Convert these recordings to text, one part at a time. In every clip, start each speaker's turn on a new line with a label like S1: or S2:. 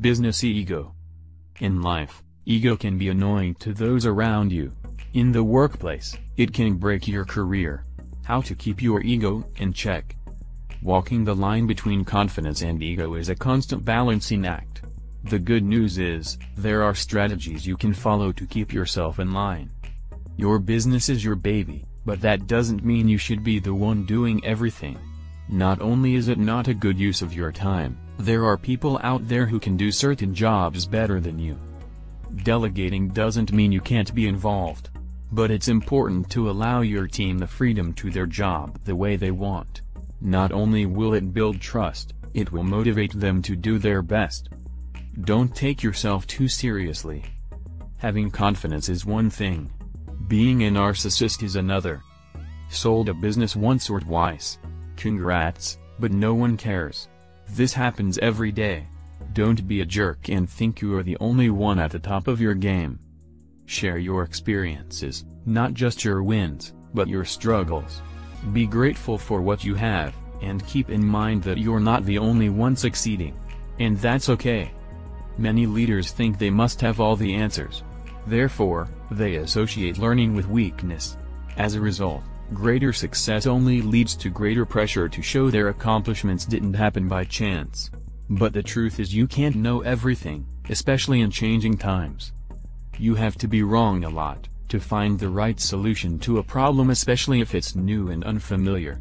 S1: Business Ego In life, ego can be annoying to those around you. In the workplace, it can break your career. How to keep your ego in check. Walking the line between confidence and ego is a constant balancing act. The good news is, there are strategies you can follow to keep yourself in line. Your business is your baby, but that doesn't mean you should be the one doing everything. Not only is it not a good use of your time, there are people out there who can do certain jobs better than you. Delegating doesn't mean you can't be involved. But it's important to allow your team the freedom to their job the way they want. Not only will it build trust, it will motivate them to do their best. Don't take yourself too seriously. Having confidence is one thing. Being a narcissist is another. Sold a business once or twice. Congrats, but no one cares. This happens every day. Don't be a jerk and think you are the only one at the top of your game. Share your experiences, not just your wins, but your struggles. Be grateful for what you have, and keep in mind that you're not the only one succeeding. And that's okay. Many leaders think they must have all the answers. Therefore, they associate learning with weakness. As a result, greater success only leads to greater pressure to show their accomplishments didn't happen by chance. But the truth is you can't know everything, especially in changing times. You have to be wrong a lot, to find the right solution to a problem especially if it's new and unfamiliar.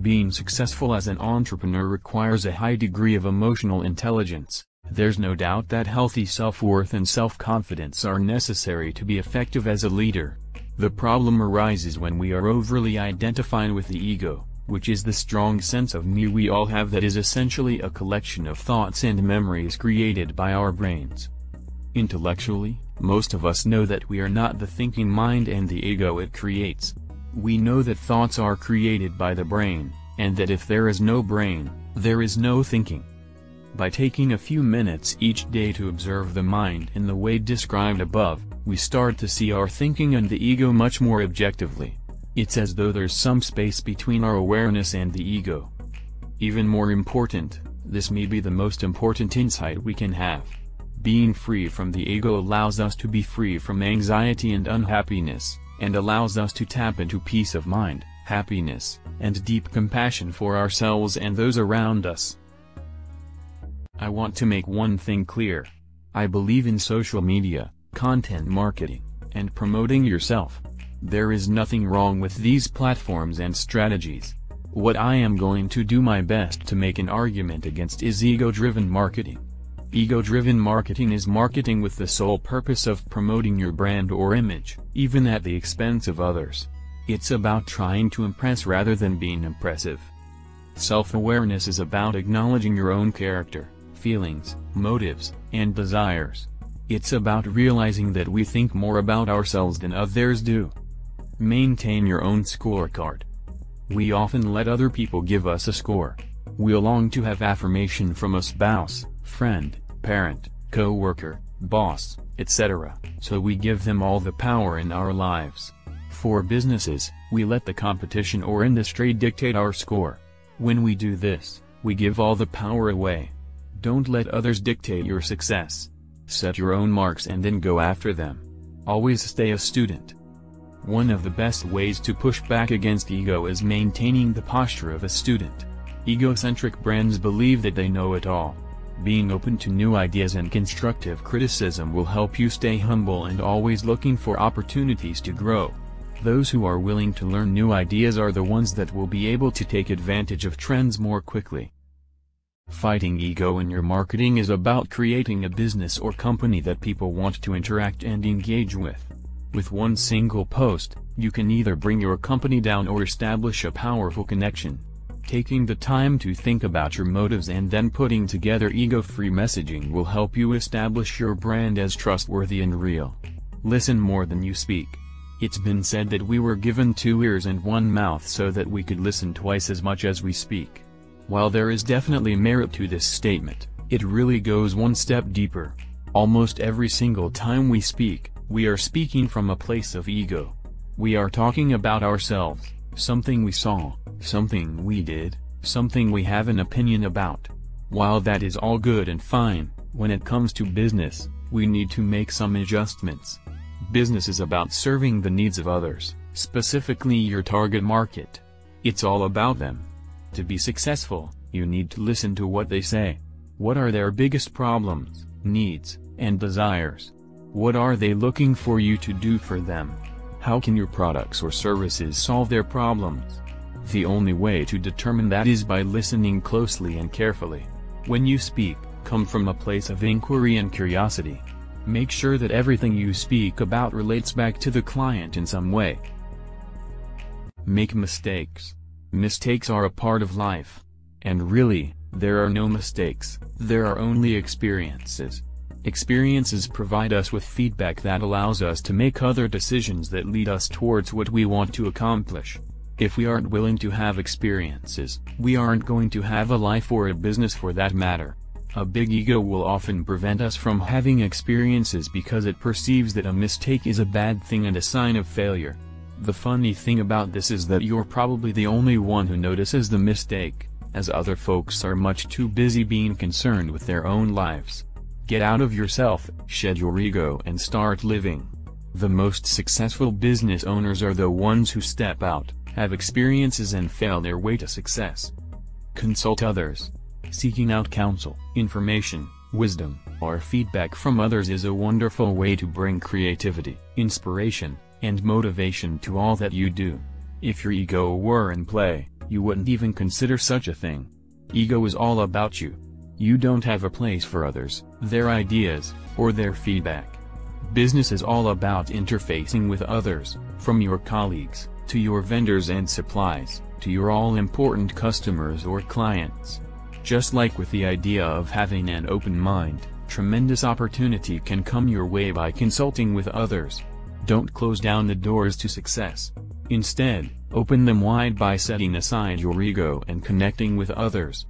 S1: Being successful as an entrepreneur requires a high degree of emotional intelligence. There's no doubt that healthy self-worth and self-confidence are necessary to be effective as a leader. The problem arises when we are overly identified with the ego, which is the strong sense of me we all have that is essentially a collection of thoughts and memories created by our brains. Intellectually, most of us know that we are not the thinking mind and the ego it creates. We know that thoughts are created by the brain, and that if there is no brain, there is no thinking. By taking a few minutes each day to observe the mind in the way described above, we start to see our thinking and the ego much more objectively. It's as though there's some space between our awareness and the ego. Even more important, this may be the most important insight we can have. Being free from the ego allows us to be free from anxiety and unhappiness, and allows us to tap into peace of mind, happiness, and deep compassion for ourselves and those around us. I want to make one thing clear. I believe in social media, content marketing, and promoting yourself. There is nothing wrong with these platforms and strategies. What I am going to do my best to make an argument against is ego-driven marketing. Ego-driven marketing is marketing with the sole purpose of promoting your brand or image, even at the expense of others. It's about trying to impress rather than being impressive. Self-awareness is about acknowledging your own character, feelings, motives, and desires. It's about realizing that we think more about ourselves than others do. Maintain your own scorecard. We often let other people give us a score. We long to have affirmation from a spouse, friend, parent, co-worker, boss, etc., so we give them all the power in our lives. For businesses, we let the competition or industry dictate our score. When we do this, we give all the power away. Don't let others dictate your success. Set your own marks and then go after them. Always stay a student. One of the best ways to push back against ego is maintaining the posture of a student. Egocentric brands believe that they know it all. Being open to new ideas and constructive criticism will help you stay humble and always looking for opportunities to grow. Those who are willing to learn new ideas are the ones that will be able to take advantage of trends more quickly. Fighting ego in your marketing is about creating a business or company that people want to interact and engage with. With one single post, you can either bring your company down or establish a powerful connection. Taking the time to think about your motives and then putting together ego-free messaging will help you establish your brand as trustworthy and real. Listen more than you speak. It's been said that we were given two ears and one mouth so that we could listen twice as much as we speak. While there is definitely merit to this statement, it really goes one step deeper. Almost every single time we speak, we are speaking from a place of ego. We are talking about ourselves, something we saw, something we did, something we have an opinion about. While that is all good and fine, When it comes to business, we need to make some adjustments. Business is about serving the needs of others, specifically your target market. It's all about them. To be successful, you need to listen to what they say. What are their biggest problems, needs, and desires? What are they looking for you to do for them? How can your products or services solve their problems? The only way to determine that is by listening closely and carefully. When you speak, come from a place of inquiry and curiosity. Make sure that everything you speak about relates back to the client in some way. Make mistakes. Mistakes are a part of life. And really, there are no mistakes, there are only experiences. Experiences provide us with feedback that allows us to make other decisions that lead us towards what we want to accomplish. If we aren't willing to have experiences, we aren't going to have a life or a business for that matter. A big ego will often prevent us from having experiences because it perceives that a mistake is a bad thing and a sign of failure. The funny thing about this is that you're probably the only one who notices the mistake, as other folks are much too busy being concerned with their own lives. Get out of yourself, shed your ego and start living. The most successful business owners are the ones who step out have experiences and fail their way to success. Consult others. Seeking out counsel, information, wisdom, or feedback from others is a wonderful way to bring creativity, inspiration, and motivation to all that you do. If your ego were in play, you wouldn't even consider such a thing. Ego is all about you. You don't have a place for others, their ideas, or their feedback. Business is all about interfacing with others, from your colleagues, to your vendors and supplies, to your all-important customers or clients. Just like with the idea of having an open mind, tremendous opportunity can come your way by consulting with others. Don't close down the doors to success. Instead, open them wide by setting aside your ego and connecting with others.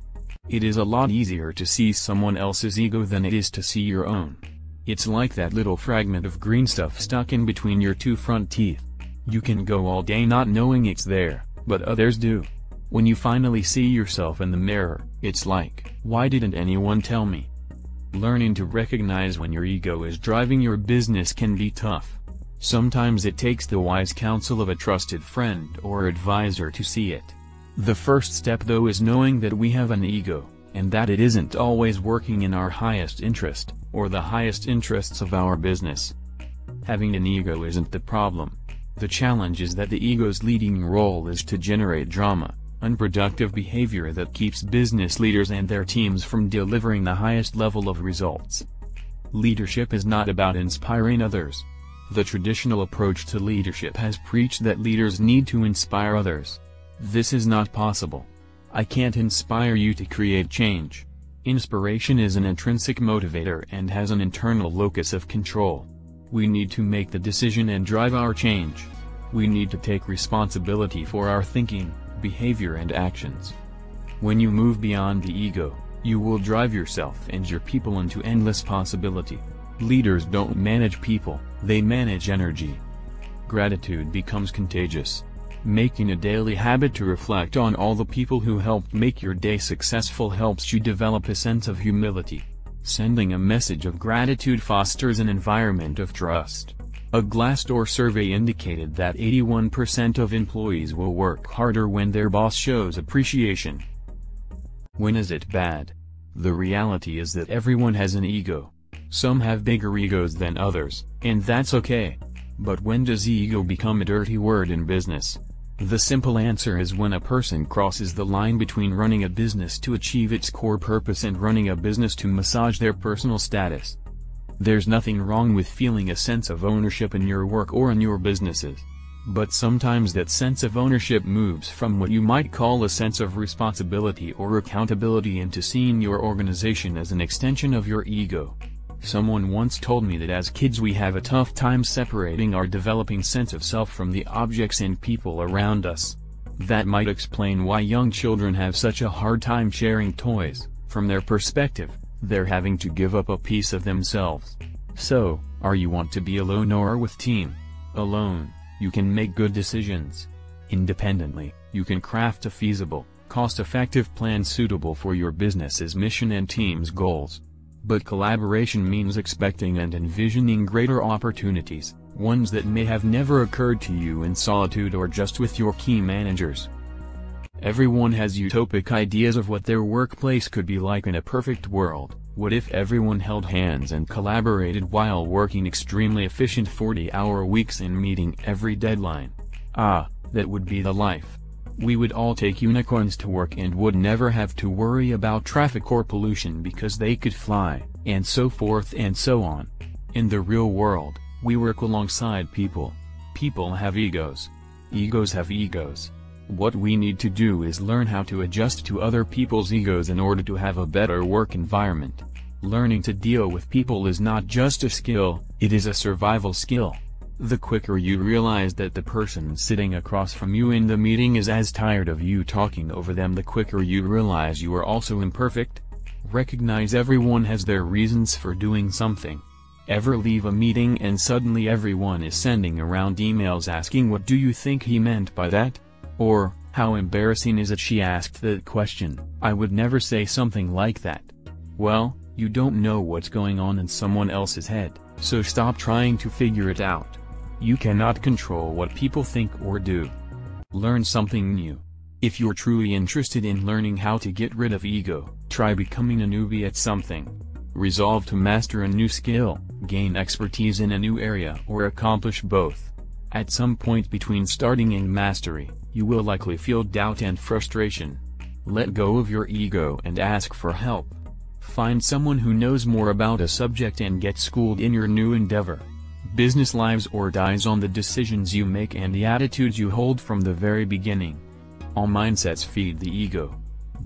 S1: It is a lot easier to see someone else's ego than it is to see your own. It's like that little fragment of green stuff stuck in between your two front teeth. You can go all day not knowing it's there, but others do. When you finally see yourself in the mirror, it's like, why didn't anyone tell me? Learning to recognize when your ego is driving your business can be tough. Sometimes it takes the wise counsel of a trusted friend or advisor to see it. The first step though is knowing that we have an ego, and that it isn't always working in our highest interest, or the highest interests of our business. Having an ego isn't the problem, the challenge is that the ego's leading role is to generate drama, unproductive behavior that keeps business leaders and their teams from delivering the highest level of results. Leadership is not about inspiring others. The traditional approach to leadership has preached that leaders need to inspire others. This is not possible. I can't inspire you to create change. Inspiration is an intrinsic motivator and has an internal locus of control. We need to make the decision and drive our change. We need to take responsibility for our thinking, behavior and actions. When you move beyond the ego, you will drive yourself and your people into endless possibility. Leaders don't manage people, they manage energy. Gratitude becomes contagious. Making a daily habit to reflect on all the people who helped make your day successful helps you develop a sense of humility. Sending a message of gratitude fosters an environment of trust. A Glassdoor survey indicated that 81% of employees will work harder when their boss shows appreciation. When is it bad? The reality is that everyone has an ego. Some have bigger egos than others, and that's okay. But when does ego become a dirty word in business? The simple answer is when a person crosses the line between running a business to achieve its core purpose and running a business to massage their personal status. There's nothing wrong with feeling a sense of ownership in your work or in your businesses. But sometimes that sense of ownership moves from what you might call a sense of responsibility or accountability into seeing your organization as an extension of your ego. Someone once told me that as kids we have a tough time separating our developing sense of self from the objects and people around us. That might explain why young children have such a hard time sharing toys, from their perspective, they're having to give up a piece of themselves. So, are you want to be alone or with team? Alone, you can make good decisions. Independently, you can craft a feasible, cost-effective plan suitable for your business's mission and team's goals. But collaboration means expecting and envisioning greater opportunities, ones that may have never occurred to you in solitude or just with your key managers. Everyone has utopic ideas of what their workplace could be like in a perfect world. What if everyone held hands and collaborated while working extremely efficient 40-hour weeks and meeting every deadline? Ah, that would be the life. We would all take unicorns to work and would never have to worry about traffic or pollution because they could fly, and so forth and so on. In the real world, we work alongside people. People have egos. Egos have egos. What we need to do is learn how to adjust to other people's egos in order to have a better work environment. Learning to deal with people is not just a skill, it is a survival skill. The quicker you realize that the person sitting across from you in the meeting is as tired of you talking over them the quicker you realize you are also imperfect. Recognize everyone has their reasons for doing something. Ever leave a meeting and suddenly everyone is sending around emails asking what do you think he meant by that? Or, how embarrassing is it she asked that question, I would never say something like that. Well, you don't know what's going on in someone else's head, so stop trying to figure it out. You cannot control what people think or do. Learn something new. If you're truly interested in learning how to get rid of ego, try becoming a newbie at something. Resolve to master a new skill, gain expertise in a new area or accomplish both. At some point between starting and mastery, you will likely feel doubt and frustration. Let go of your ego and ask for help. Find someone who knows more about a subject and get schooled in your new endeavor. Business lives or dies on the decisions you make and the attitudes you hold from the very beginning. All mindsets feed the ego.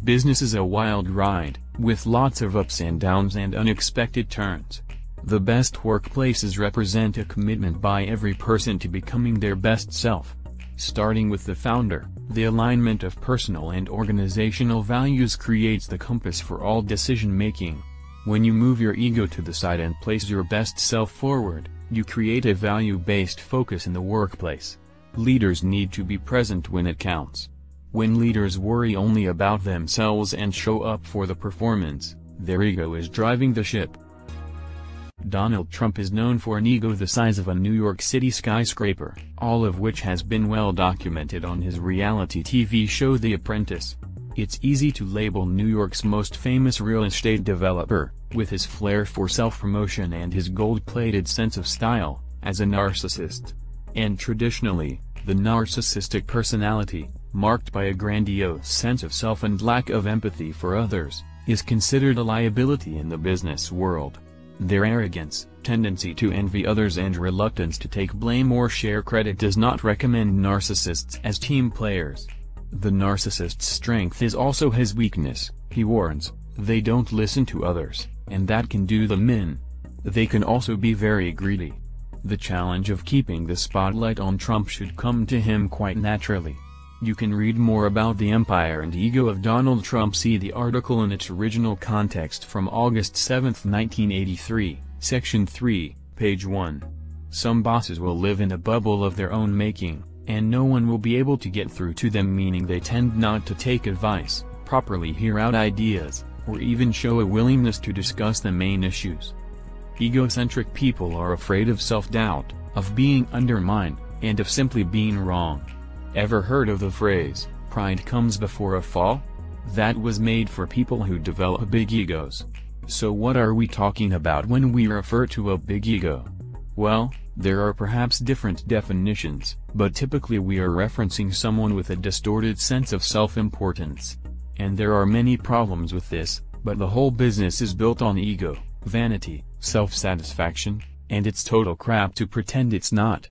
S1: Business is a wild ride, with lots of ups and downs and unexpected turns. The best workplaces represent a commitment by every person to becoming their best self. Starting with the founder, the alignment of personal and organizational values creates the compass for all decision-making. When you move your ego to the side and place your best self forward, you create a value-based focus in the workplace. Leaders need to be present when it counts. When leaders worry only about themselves and show up for the performance, their ego is driving the ship. Donald Trump is known for an ego the size of a New York City skyscraper, all of which has been well documented on his reality TV show The Apprentice. It's easy to label New York's most famous real estate developer, with his flair for self-promotion and his gold-plated sense of style, as a narcissist. And traditionally, the narcissistic personality, marked by a grandiose sense of self and lack of empathy for others, is considered a liability in the business world. Their arrogance, tendency to envy others and reluctance to take blame or share credit does not recommend narcissists as team players. The narcissist's strength is also his weakness, he warns, they don't listen to others, and that can do them in. They can also be very greedy. The challenge of keeping the spotlight on Trump should come to him quite naturally. You can read more about the empire and ego of Donald Trump see the article in its original context from August 7, 1983, Section 3, page 1. Some bosses will live in a bubble of their own making, and no one will be able to get through to them meaning they tend not to take advice, properly hear out ideas, or even show a willingness to discuss the main issues. Egocentric people are afraid of self-doubt, of being undermined, and of simply being wrong. Ever heard of the phrase, pride comes before a fall? That was made for people who develop big egos. So what are we talking about when we refer to a big ego? Well, there are perhaps different definitions, but typically we are referencing someone with a distorted sense of self-importance. And there are many problems with this, but the whole business is built on ego, vanity, self-satisfaction, and it's total crap to pretend it's not.